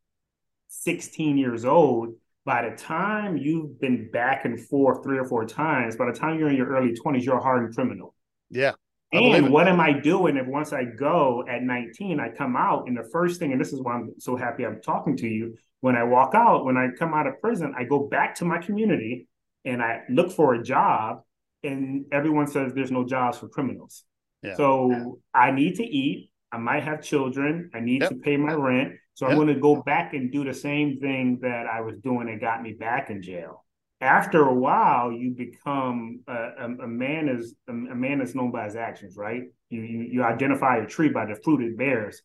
16 years old, by the time you've been back and forth three or four times, by the time you're in your early 20s, you're a hardened criminal. Yeah. And what am I doing if once I go at 19, I come out and the first thing, and this is why I'm so happy I'm talking to you, when I walk out, when I come out of prison, I go back to my community and I look for a job and everyone says there's no jobs for criminals. Yeah. So yeah. I need to eat. I might have children. I need yep. to pay my rent. So yep. I'm going to go back and do the same thing that I was doing that got me back in jail. After a while, you become a, a, a man is a, a, man is known by his actions, right? You, you you identify a tree by the fruit it bears.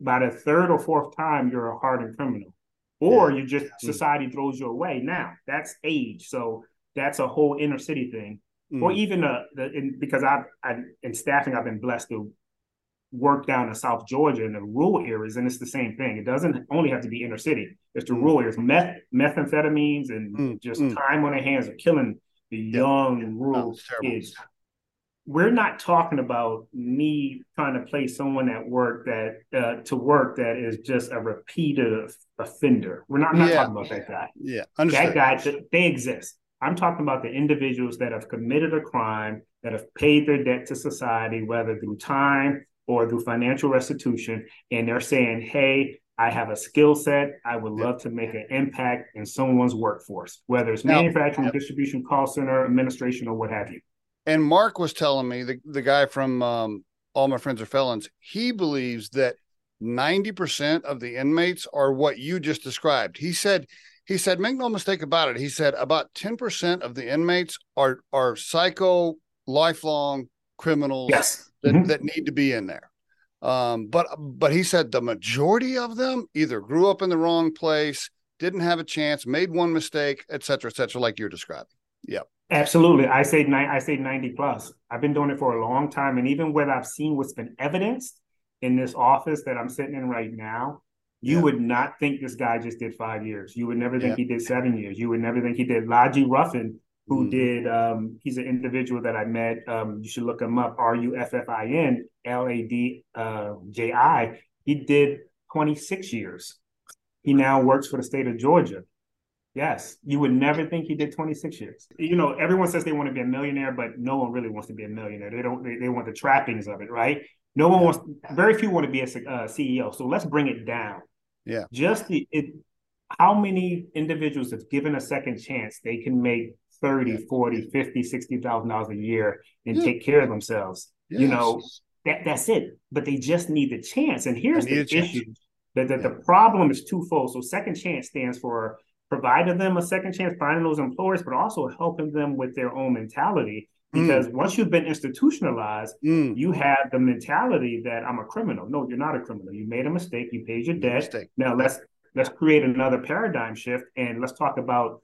By the third or fourth time, you're a hardened criminal, or yeah. you just society throws you away. Now that's age, so that's a whole inner city thing, mm. or even a, the in, because I've I, in staffing I've been blessed to work down in South Georgia in the rural areas, and it's the same thing. It doesn't only have to be inner city. It's the mm. rural areas. Meth, methamphetamines, and mm. just mm. time on their hands are killing the young yeah. rural kids. We're not talking about me trying to place someone at work that uh, to work that is just a repeated offender. We're not, not yeah. talking about that guy. Yeah, Understood. that guy. They exist. I'm talking about the individuals that have committed a crime, that have paid their debt to society, whether through time or through financial restitution, and they're saying, hey, I have a skill set. I would love to make an impact in someone's workforce, whether it's now, manufacturing, distribution, call center, administration, or what have you. And Mark was telling me, the, the guy from um, All My Friends Are Felons, he believes that 90% of the inmates are what you just described. He said, he said, make no mistake about it. He said about 10% of the inmates are are psycho lifelong criminals yes. That, mm-hmm. that need to be in there. Um, but but he said the majority of them either grew up in the wrong place, didn't have a chance, made one mistake, et cetera, et cetera, like you're describing. Yep. Absolutely. I say I say 90 plus. I've been doing it for a long time. And even when I've seen what's been evidenced in this office that I'm sitting in right now, you yeah. would not think this guy just did five years. You would never think yeah. he did seven years. You would never think he did. Ladji Ruffin who mm-hmm. did um, he's an individual that I met. Um, you should look him up, R U F F I N L A D uh, He did 26 years. He now works for the state of Georgia. Yes, you would never think he did 26 years. You know, everyone says they want to be a millionaire, but no one really wants to be a millionaire. They don't. They, they want the trappings of it, right? No one wants. Very few want to be a uh, CEO. So let's bring it down. Yeah. Just the it. How many individuals, if given a second chance, they can make 30, 40, 50, 60,000 dollars a year and yeah. take care of themselves. Yes. You know, that that's it. But they just need the chance. And here's the issue. That, that yeah. the problem is twofold. So second chance stands for providing them a second chance, finding those employers, but also helping them with their own mentality. Because mm. once you've been institutionalized, mm. you have the mentality that I'm a criminal. No, you're not a criminal. You made a mistake. You paid your debt. Now let's let's create another paradigm shift and let's talk about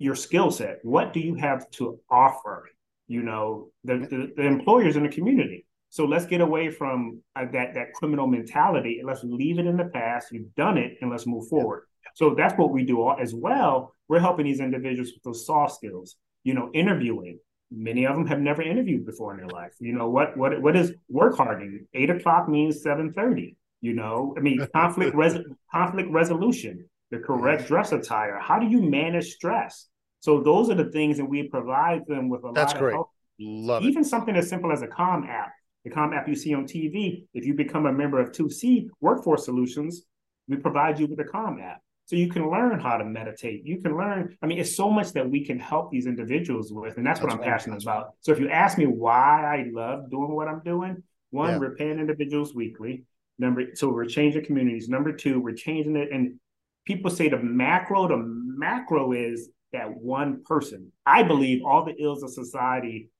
your skill set. What do you have to offer? You know, the, the, the employers in the community. So let's get away from uh, that that criminal mentality and let's leave it in the past. You've done it, and let's move forward. So that's what we do as well. We're helping these individuals with those soft skills. You know, interviewing. Many of them have never interviewed before in their life. You know what? What what is work hardening? Eight o'clock means seven thirty. You know, I mean, conflict res- conflict resolution, the correct dress attire. How do you manage stress? So those are the things that we provide them with a That's lot great. of help. Love Even it. something as simple as a Calm app, the Calm app you see on TV. If you become a member of 2C Workforce Solutions, we provide you with a Calm app. So you can learn how to meditate. You can learn. I mean, it's so much that we can help these individuals with, and that's, what I'm wonderful. passionate about. So if you ask me why I love doing what I'm doing, one, Yeah. we're paying individuals weekly. Number, so we're changing communities. Number two, we're changing it. And people say the macro, the macro is that one person. I believe all the ills of society,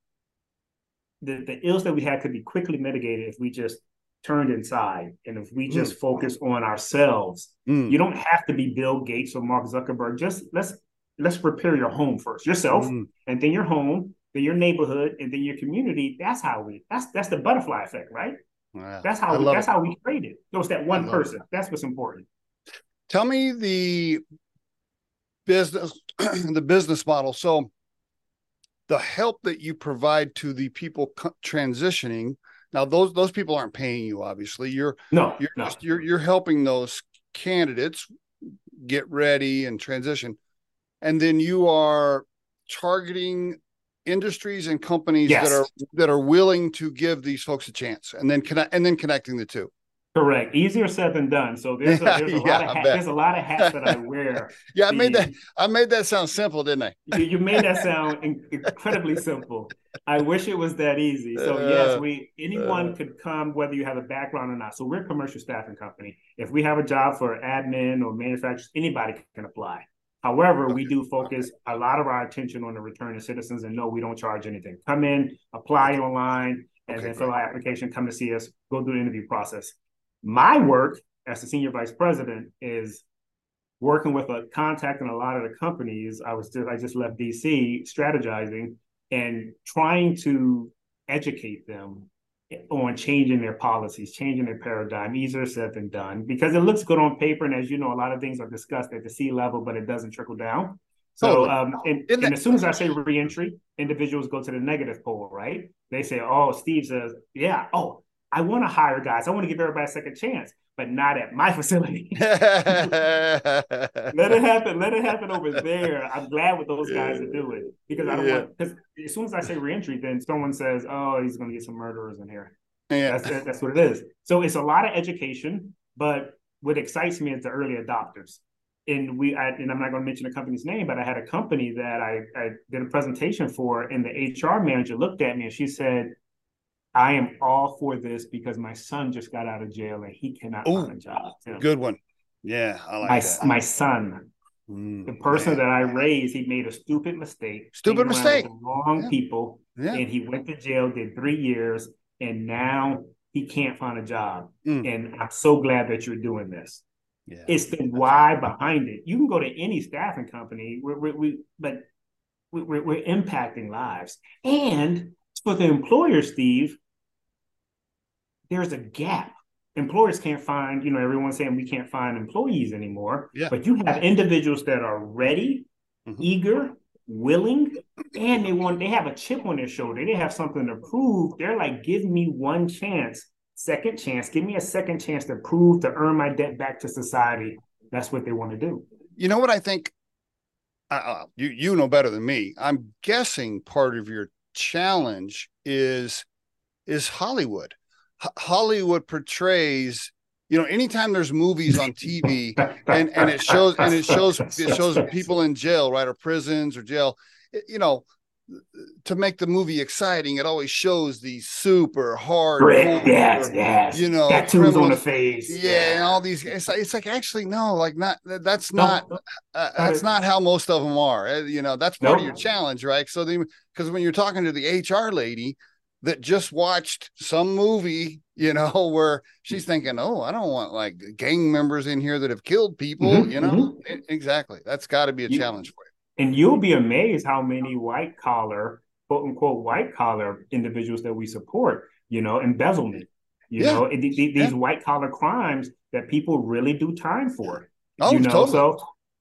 the, the ills that we had could be quickly mitigated if we just turned inside and if we just focus on ourselves. Mm. You don't have to be Bill Gates or Mark Zuckerberg. Just let's let's repair your home first, yourself, Mm. and then your home, then your neighborhood, and then your community. That's how we. That's that's the butterfly effect, right? Wow. That's how we, that's it. how we created. So it's that one love it. person. That's what's important. Tell me the business the business model. So the help that you provide to the people transitioning. Now those those people aren't paying you obviously. You're No, you're no. just you're you're helping those candidates get ready and transition. And then you are targeting industries and companies Yes. that are that are willing to give these folks a chance and then connect and then connecting the two. Correct. Easier said than done. So there's a, there's a yeah, lot of hat, there's a lot of hats that I wear. Yeah, I made that I made that sound simple, didn't I? you, you made that sound in- incredibly simple. I wish it was that easy. So Uh, yes, we anyone uh. could come whether you have a background or not. So we're a commercial staffing company. If we have a job for admin or manufacturers, anybody can apply. However, we do focus a lot of our attention on the returning citizens, and no, we don't charge anything. Come in, apply online, and Okay, then fill out application. Come to see us. Go through the interview process. My work as the senior vice president is working with a contact in a lot of the companies. I was just I just left DC strategizing and trying to educate them on changing their policies, changing their paradigm. Easier said than done because it looks good on paper, and as you know, a lot of things are discussed at the C level, but it doesn't trickle down. So, um, and, Isn't and as soon as I say reentry, individuals go to the negative pole, right? They say, "Oh, Steve says, yeah, oh, I want to hire guys. I want to give everybody a second chance, but not at my facility." Let it happen. Let it happen over there. I'm glad what those guys are doing because I don't Yeah. want because as soon as I say reentry, then someone says, "Oh, he's going to get some murderers in here." yeah. That's that's what it is. So it's a lot of education, but what excites me is the early adopters. And we, I, and I'm not going to mention the company's name, but I had a company that I, I did a presentation for, and the HR manager looked at me and she said, "I am all for this because my son just got out of jail and he cannot Ooh, find a job." Tem. Good one. Yeah, I like My that. my son, Mm, the person man. that I raised, he made a stupid mistake. Stupid mistake. Wrong Yeah. people, Yeah. and he went to jail, did three years, and now he can't find a job. Mm. And I'm so glad that you're doing this. Yeah. It's the why behind it. You can go to any staffing company, we we we, but we're, we're impacting lives. And for the employer, Steve, there's a gap. Employers can't find, you know, everyone's saying we can't find employees anymore. Yeah. But you have individuals that are ready, Mhm. eager, willing, and they want they have a chip on their shoulder. They have something to prove. They're like, give me one chance, second chance, give me a second chance to prove to earn my debt back to society. That's what they want to do. You know what I think? Uh, you you know better than me. I'm guessing part of your challenge is is Hollywood. H- Hollywood portrays, you know, anytime there's movies on TV and and it shows and it shows it shows people in jail, right, or prisons or jail. you know, to make the movie exciting, it always shows these super hard, Grit, yes, yes. you know, tattoos on the face. yeah, and all these. It's like, it's like actually no, like not. That's No, not. no, Uh, that's not how most of them are. Uh, You know, that's part of your challenge, right? So the because when you're talking to the HR lady that just watched some movie, you know, where she's thinking, "Oh, I don't want like gang members in here that have killed people," Mhm, you know, E- exactly. That's got to be a You- challenge for you. And you'll be amazed how many white collar, quote unquote, white collar individuals that we support, you know, embezzlement, you Yeah. know, th- th- these Yeah. white collar crimes that people really do time for. Oh, you know, totally. so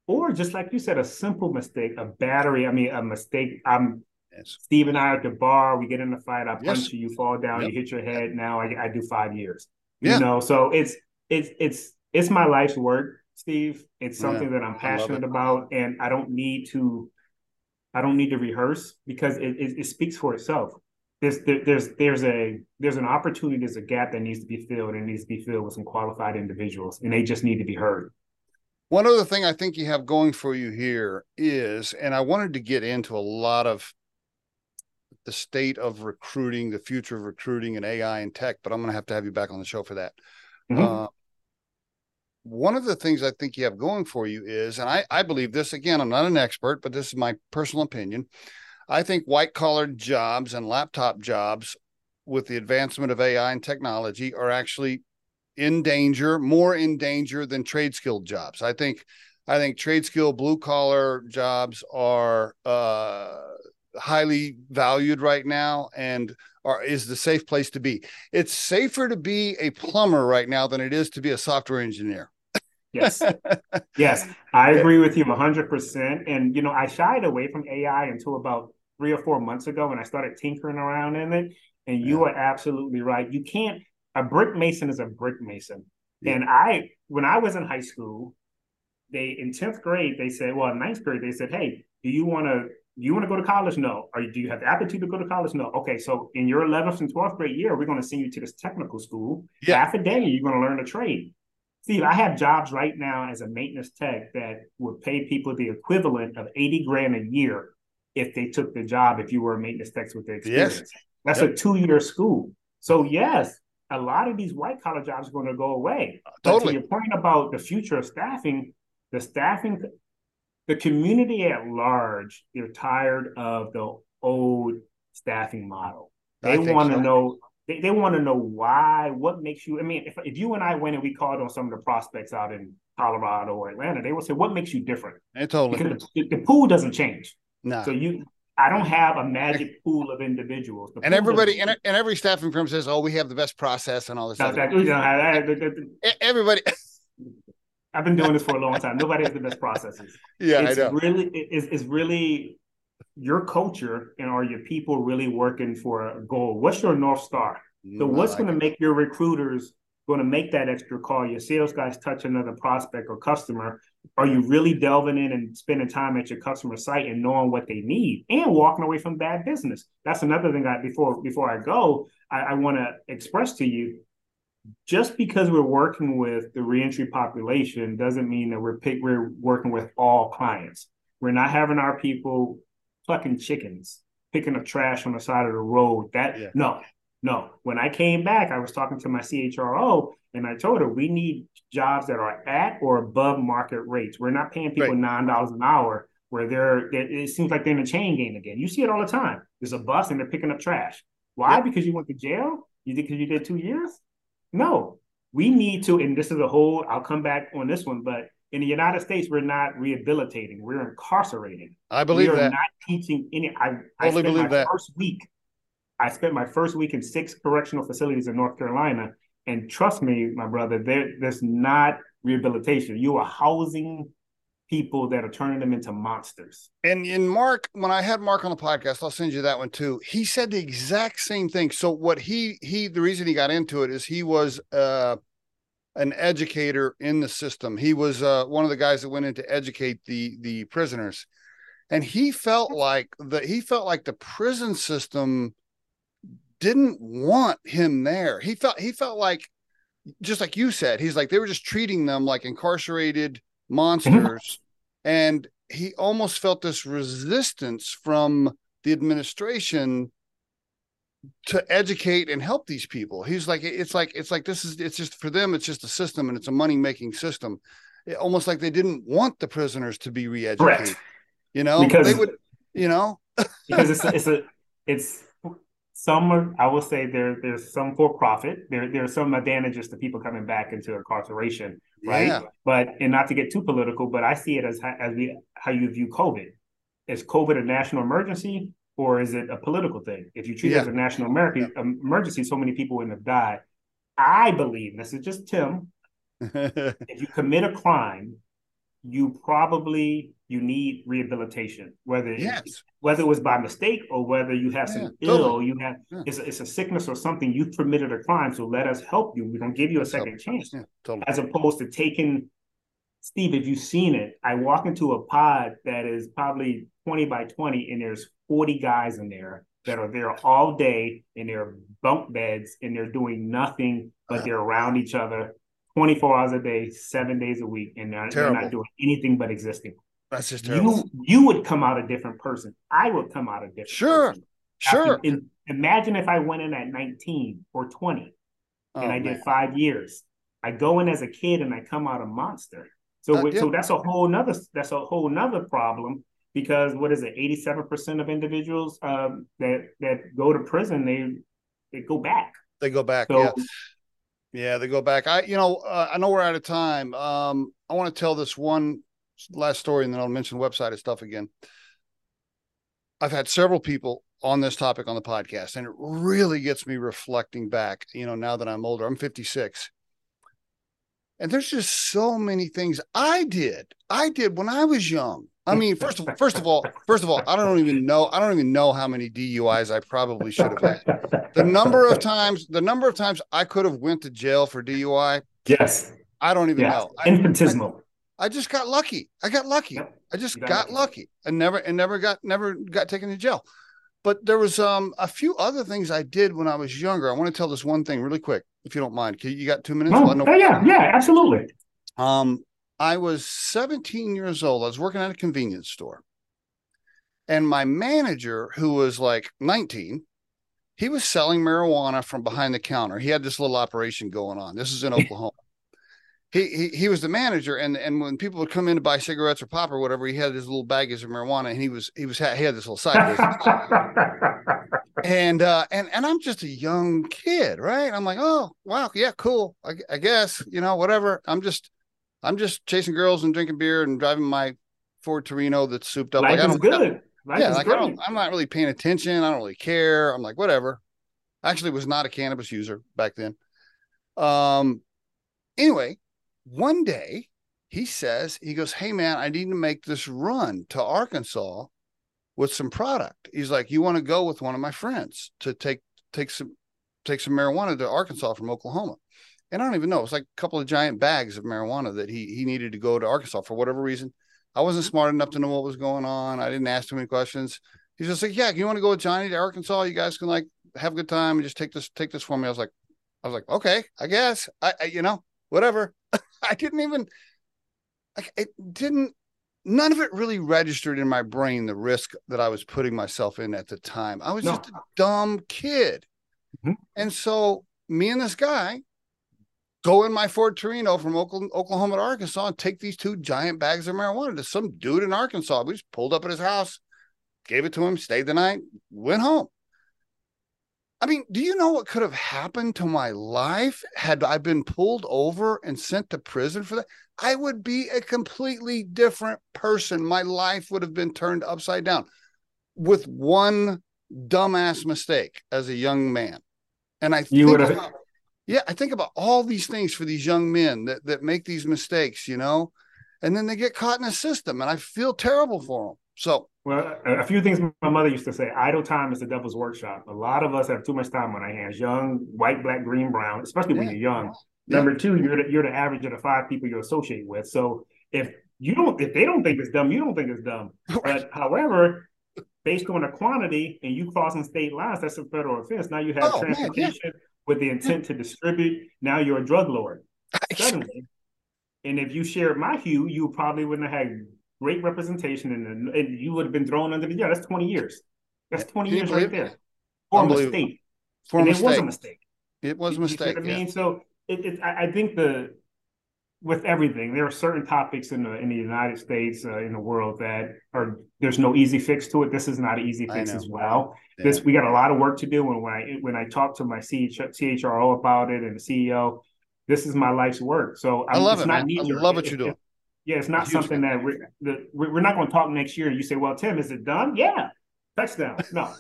or just like you said, a simple mistake, a battery, I mean, a mistake. I'm Yes. Steve and I at the bar. We get in a fight. I punch Yes. you. You fall down. Yep. You hit your head. Now I, I do five years. Yeah. You know, so it's it's it's it's my life's work, Steve. It's Yeah. something that I'm passionate about, and I don't need to. I don't need to rehearse because it, it, it speaks for itself. There's there, there's there's a there's an opportunity. There's a gap that needs to be filled, and it needs to be filled with some qualified individuals, and they just need to be heard. One other thing I think you have going for you here is, and I wanted to get into a lot of the state of recruiting, the future of recruiting and AI and tech, but I'm going to have to have you back on the show for that. Mhm. Uh, one of the things I think you have going for you is, and I, I believe this again, I'm not an expert, but this is my personal opinion. I think white collar jobs and laptop jobs with the advancement of AI and technology are actually in danger, more in danger than trade skilled jobs. I think I think trade skill blue collar jobs are uh, highly valued right now and are is the safe place to be. It's safer to be a plumber right now than it is to be a software engineer. Yes. yes. I agree with you 100%. And, you know, I shied away from AI until about three or four months ago when I started tinkering around in it. And you are absolutely right. You can't, a brick mason is a brick mason. Yeah. And I, when I was in high school, they, in 10th grade, they said, well, in ninth grade, they said, hey, do you want to, do you want to go to college? No. Or do you have the aptitude to go to college? No. Okay. So in your 11th and 12th grade year, we're going to send you to this technical school. Yeah. Half a day, you're going to learn a trade. Steve, I have jobs right now as a maintenance tech that would pay people the equivalent of 80 grand a year if they took the job if you were a maintenance tech with the experience. Yes. That's Yep. a two-year school. So yes, a lot of these white collar jobs are going to go away. Uh, but Totally. to your point about the future of staffing, the staffing, the community at large, they're tired of the old staffing model. They want to so. know. They, they want to know why. What makes you? I mean, if, if you and I went and we called on some of the prospects out in Colorado or Atlanta, they would say, "What makes you different?" It totally. Because the, the pool doesn't change. No. So you, I don't have a magic pool of individuals. The and everybody and, and every staffing firm says, "Oh, we have the best process and all this." Other. That- you know, I- I- Everybody, I've been doing this for a long time. Nobody has the best processes. yeah, it's I know. really it's, it's really your culture and are your people really working for a goal? What's your north star? So Mm, what's like going to make your recruiters going to make that extra call? Your sales guys touch another prospect or customer. Are you really delving in and spending time at your customer site and knowing what they need and walking away from bad business? That's another thing. I before before I go, I, I want to express to you. Just because we're working with the reentry population doesn't mean that we're pick, we're working with all clients. We're not having our people plucking chickens, picking up trash on the side of the road. That Yeah. no, no. When I came back, I was talking to my CHRO and I told her we need jobs that are at or above market rates. We're not paying people Right. nine dollars an hour where they're it, it seems like they're in a chain game again. You see it all the time. There's a bus and they're picking up trash. Why? Yep. Because you went to jail? You did because you did two years? No. We need to, and this is a whole, I'll come back on this one, but in the United States, we're not rehabilitating, we're incarcerating I believe we are that. not teaching any. I, spent believe my that. first week. I spent my first week in six correctional facilities in North Carolina, and trust me, my brother, there, there's not rehabilitation. You are housing people that are turning them into monsters. And in Mark, when I had Mark on the podcast, I'll send you that one too. He said the exact same thing. So what he he the reason he got into it is he was uh an educator in the system. He was uh one of the guys that went in to educate the the prisoners. And he felt like the he felt like the prison system didn't want him there. He felt he felt like just like you said, he's like they were just treating them like incarcerated monsters. and he almost felt this resistance from the administration to educate and help these people. He's like, it's like, it's like this is, it's just for them, it's just a system and it's a money making system. It, almost like they didn't want the prisoners to be re educated. Correct. You know, Because- they would, you know, because it's it's a it's some are, I will say there there's some for profit. There there are some advantages to people coming back into incarceration, right? Yeah. But and not to get too political, but I see it as as we how you view COVID. Is COVID a national emergency or is it a political thing? If you treat it as a national American emergency, so many people wouldn't have died. I believe this is just Tem. If you commit a crime, you probably you need rehabilitation, whether yes. whether it was by mistake or whether you have some Yeah, ill, you have Yeah. it's, a, it's a sickness or something You've committed a crime. So let us help you. We're gonna give you a second chance, Yeah, totally. as opposed to taking. Steve, if you've seen it, I walk into a pod that is probably twenty by twenty, and there's forty guys in there that are there all day in their bunk beds, and they're doing nothing but they're around each other. 24 hours a day, seven days a week, and they're, they're not doing anything but existing That's just terrible. you you would come out a different person. I would come out a different Sure. person. After- Sure. in- imagine if I went in at 19 or 20 Oh, and I did man. five years. I go in as a kid and I come out a monster. So Uh, yeah. so that's a whole nother that's a whole nother problem because what is it? 87% of individuals um, that that go to prison they they go back. They go back. So yeah. Yeah, they go back. I, you know, uh, I know we're out of time. Um, I want to tell this one last story, and then I'll mention website and stuff again. I've had several people on this topic on the podcast, and it really gets me reflecting back. You know, now that I'm older, I'm 56, and there's just so many things I did. I did when I was young. I mean, first of all, first of all, first of all, I don't even know. I don't even know how many DUIs I probably should have had the number of times the number of times I could have went to jail for DUI, yes, I don't even yes, know. I, infinitesimal. I just got lucky. I got lucky. Yep. I just got lucky and never and never got never got taken to jail. But there was um a few other things I did when I was younger. I want to tell this one thing really quick, if you don't mind. You got two minutes? No, oh, yeah, yeah, absolutely. um, I was 17 years old. I was working at a convenience store. And my manager, who was like 19, he was selling marijuana from behind the counter. He had this little operation going on. This is in Oklahoma. He, he he was the manager, and and when people would come in to buy cigarettes or pop or whatever, he had his little baggies of marijuana, and he was he was he had this little side business and uh and and i'm just a young kid right? I'm like oh wow yeah cool I, I guess you know whatever. I'm just i'm just chasing girls and drinking beer and driving my ford torino that's souped up. Life like i don't good. Life yeah like i don't i'm not really paying attention. I don't really care. I'm like whatever. I actually was not a cannabis user back then. Um anyway one day he says he goes hey man i need to make this run to arkansas with some product. He's like, you want to go with one of my friends to take take some take some marijuana to Arkansas from Oklahoma. And I don't even know. It's like a couple of giant bags of marijuana that he he needed to go to Arkansas for whatever reason. I wasn't smart enough to know what was going on. I didn't ask too many questions. He's just like, yeah, you want to go with Johnny to Arkansas? You guys can like have a good time and just take this take this for me. I was like, I was like, okay, I guess. I, I you know whatever. I didn't even. I, it didn't none of it really registered in my brain the risk that I was putting myself in at the time. I was No. just a dumb kid. Mhm. And so me and this guy go in my Ford Torino from Oklahoma to Arkansas and take these two giant bags of marijuana to some dude in Arkansas. We just pulled up at his house, gave it to him, stayed the night, went home. I mean, do you know what could have happened to my life had I been pulled over and sent to prison for that? I would be a completely different person. My life would have been turned upside down with one dumbass mistake as a young man. And I You would have- about, yeah, I think about all these things for these young men that, that make these mistakes, you know, and then they get caught in a system and I feel terrible for them. So Well, a few things my mother used to say idle time is the devil's workshop. A lot of us have too much time on our hands, young, white, black, green, brown, especially when Yeah. you're young. Number two, you're the, you're the average of the five people you associate with. So if you don't, if they don't think it's dumb, you don't think it's dumb. But however, based on the quantity and you crossing state lines, that's a federal offense. Now you have Oh, man, yeah. transportation with the intent to distribute. Now you're a drug lord suddenly. And if you shared my hue, you probably wouldn't have had great representation and, and you would have been thrown under the yeah, that's 20 years. That's 20 years right there. For a mistake. for a and mistake. it was a mistake. It was a You- you mistake. what I mean, so it, it, I, I think the with everything, there are certain topics in the in the United States, uh, in the world that are there's no easy fix to it. This is not an easy fix as well. Yeah. This we got a lot of work to do. And when I when I talk to my CH, CHRO about it and the CEO, this is my life's work. So I I'm, love it's it, not man. I love what you're it- doing. yeah, it's not something that we're, that we're we're not going to talk next year. And you say, "Well, Tem, is it done?" Yeah, touchdown. No,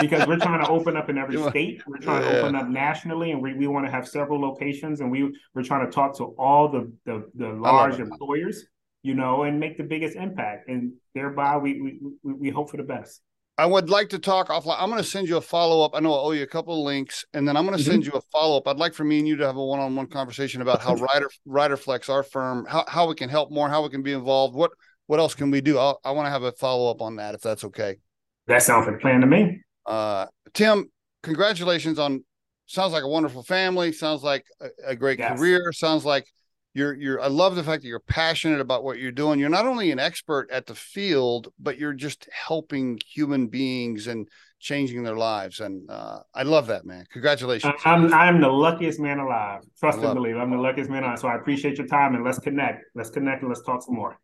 because we're trying to open up in every state. We're trying Yeah. to open up nationally, and we, we want to have several locations. And we we're trying to talk to all the the, the large employers you know, and make the biggest impact. And thereby, we we we hope for the best. I would like to talk offline. I'm going to send you a follow up. I know I owe you a couple of links, and then I'm going to mm-hmm. send you a follow up. I'd like for me and you to have a one on one conversation about how Rider Riderflex, our firm, how, how we can help more, how we can be involved. What what else can we do? I'll, i want to have a follow up on that if that's okay. That sounds like a plan to me. Uh, Tem, congratulations on. Sounds like a wonderful family. Sounds like a, a great yes. career. Sounds like you're you're I love the fact that you're passionate about what you're doing. You're not only an expert at the field, but you're just helping human beings and changing their lives. And uh, I love that, man. Congratulations. I'm I'm the luckiest man alive. Trust and believe. It. I'm the luckiest man alive. So I appreciate your time and let's connect. Let's connect and let's talk some more.